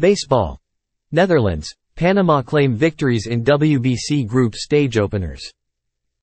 Baseball. Netherlands. Panama claim victories in WBC group stage openers.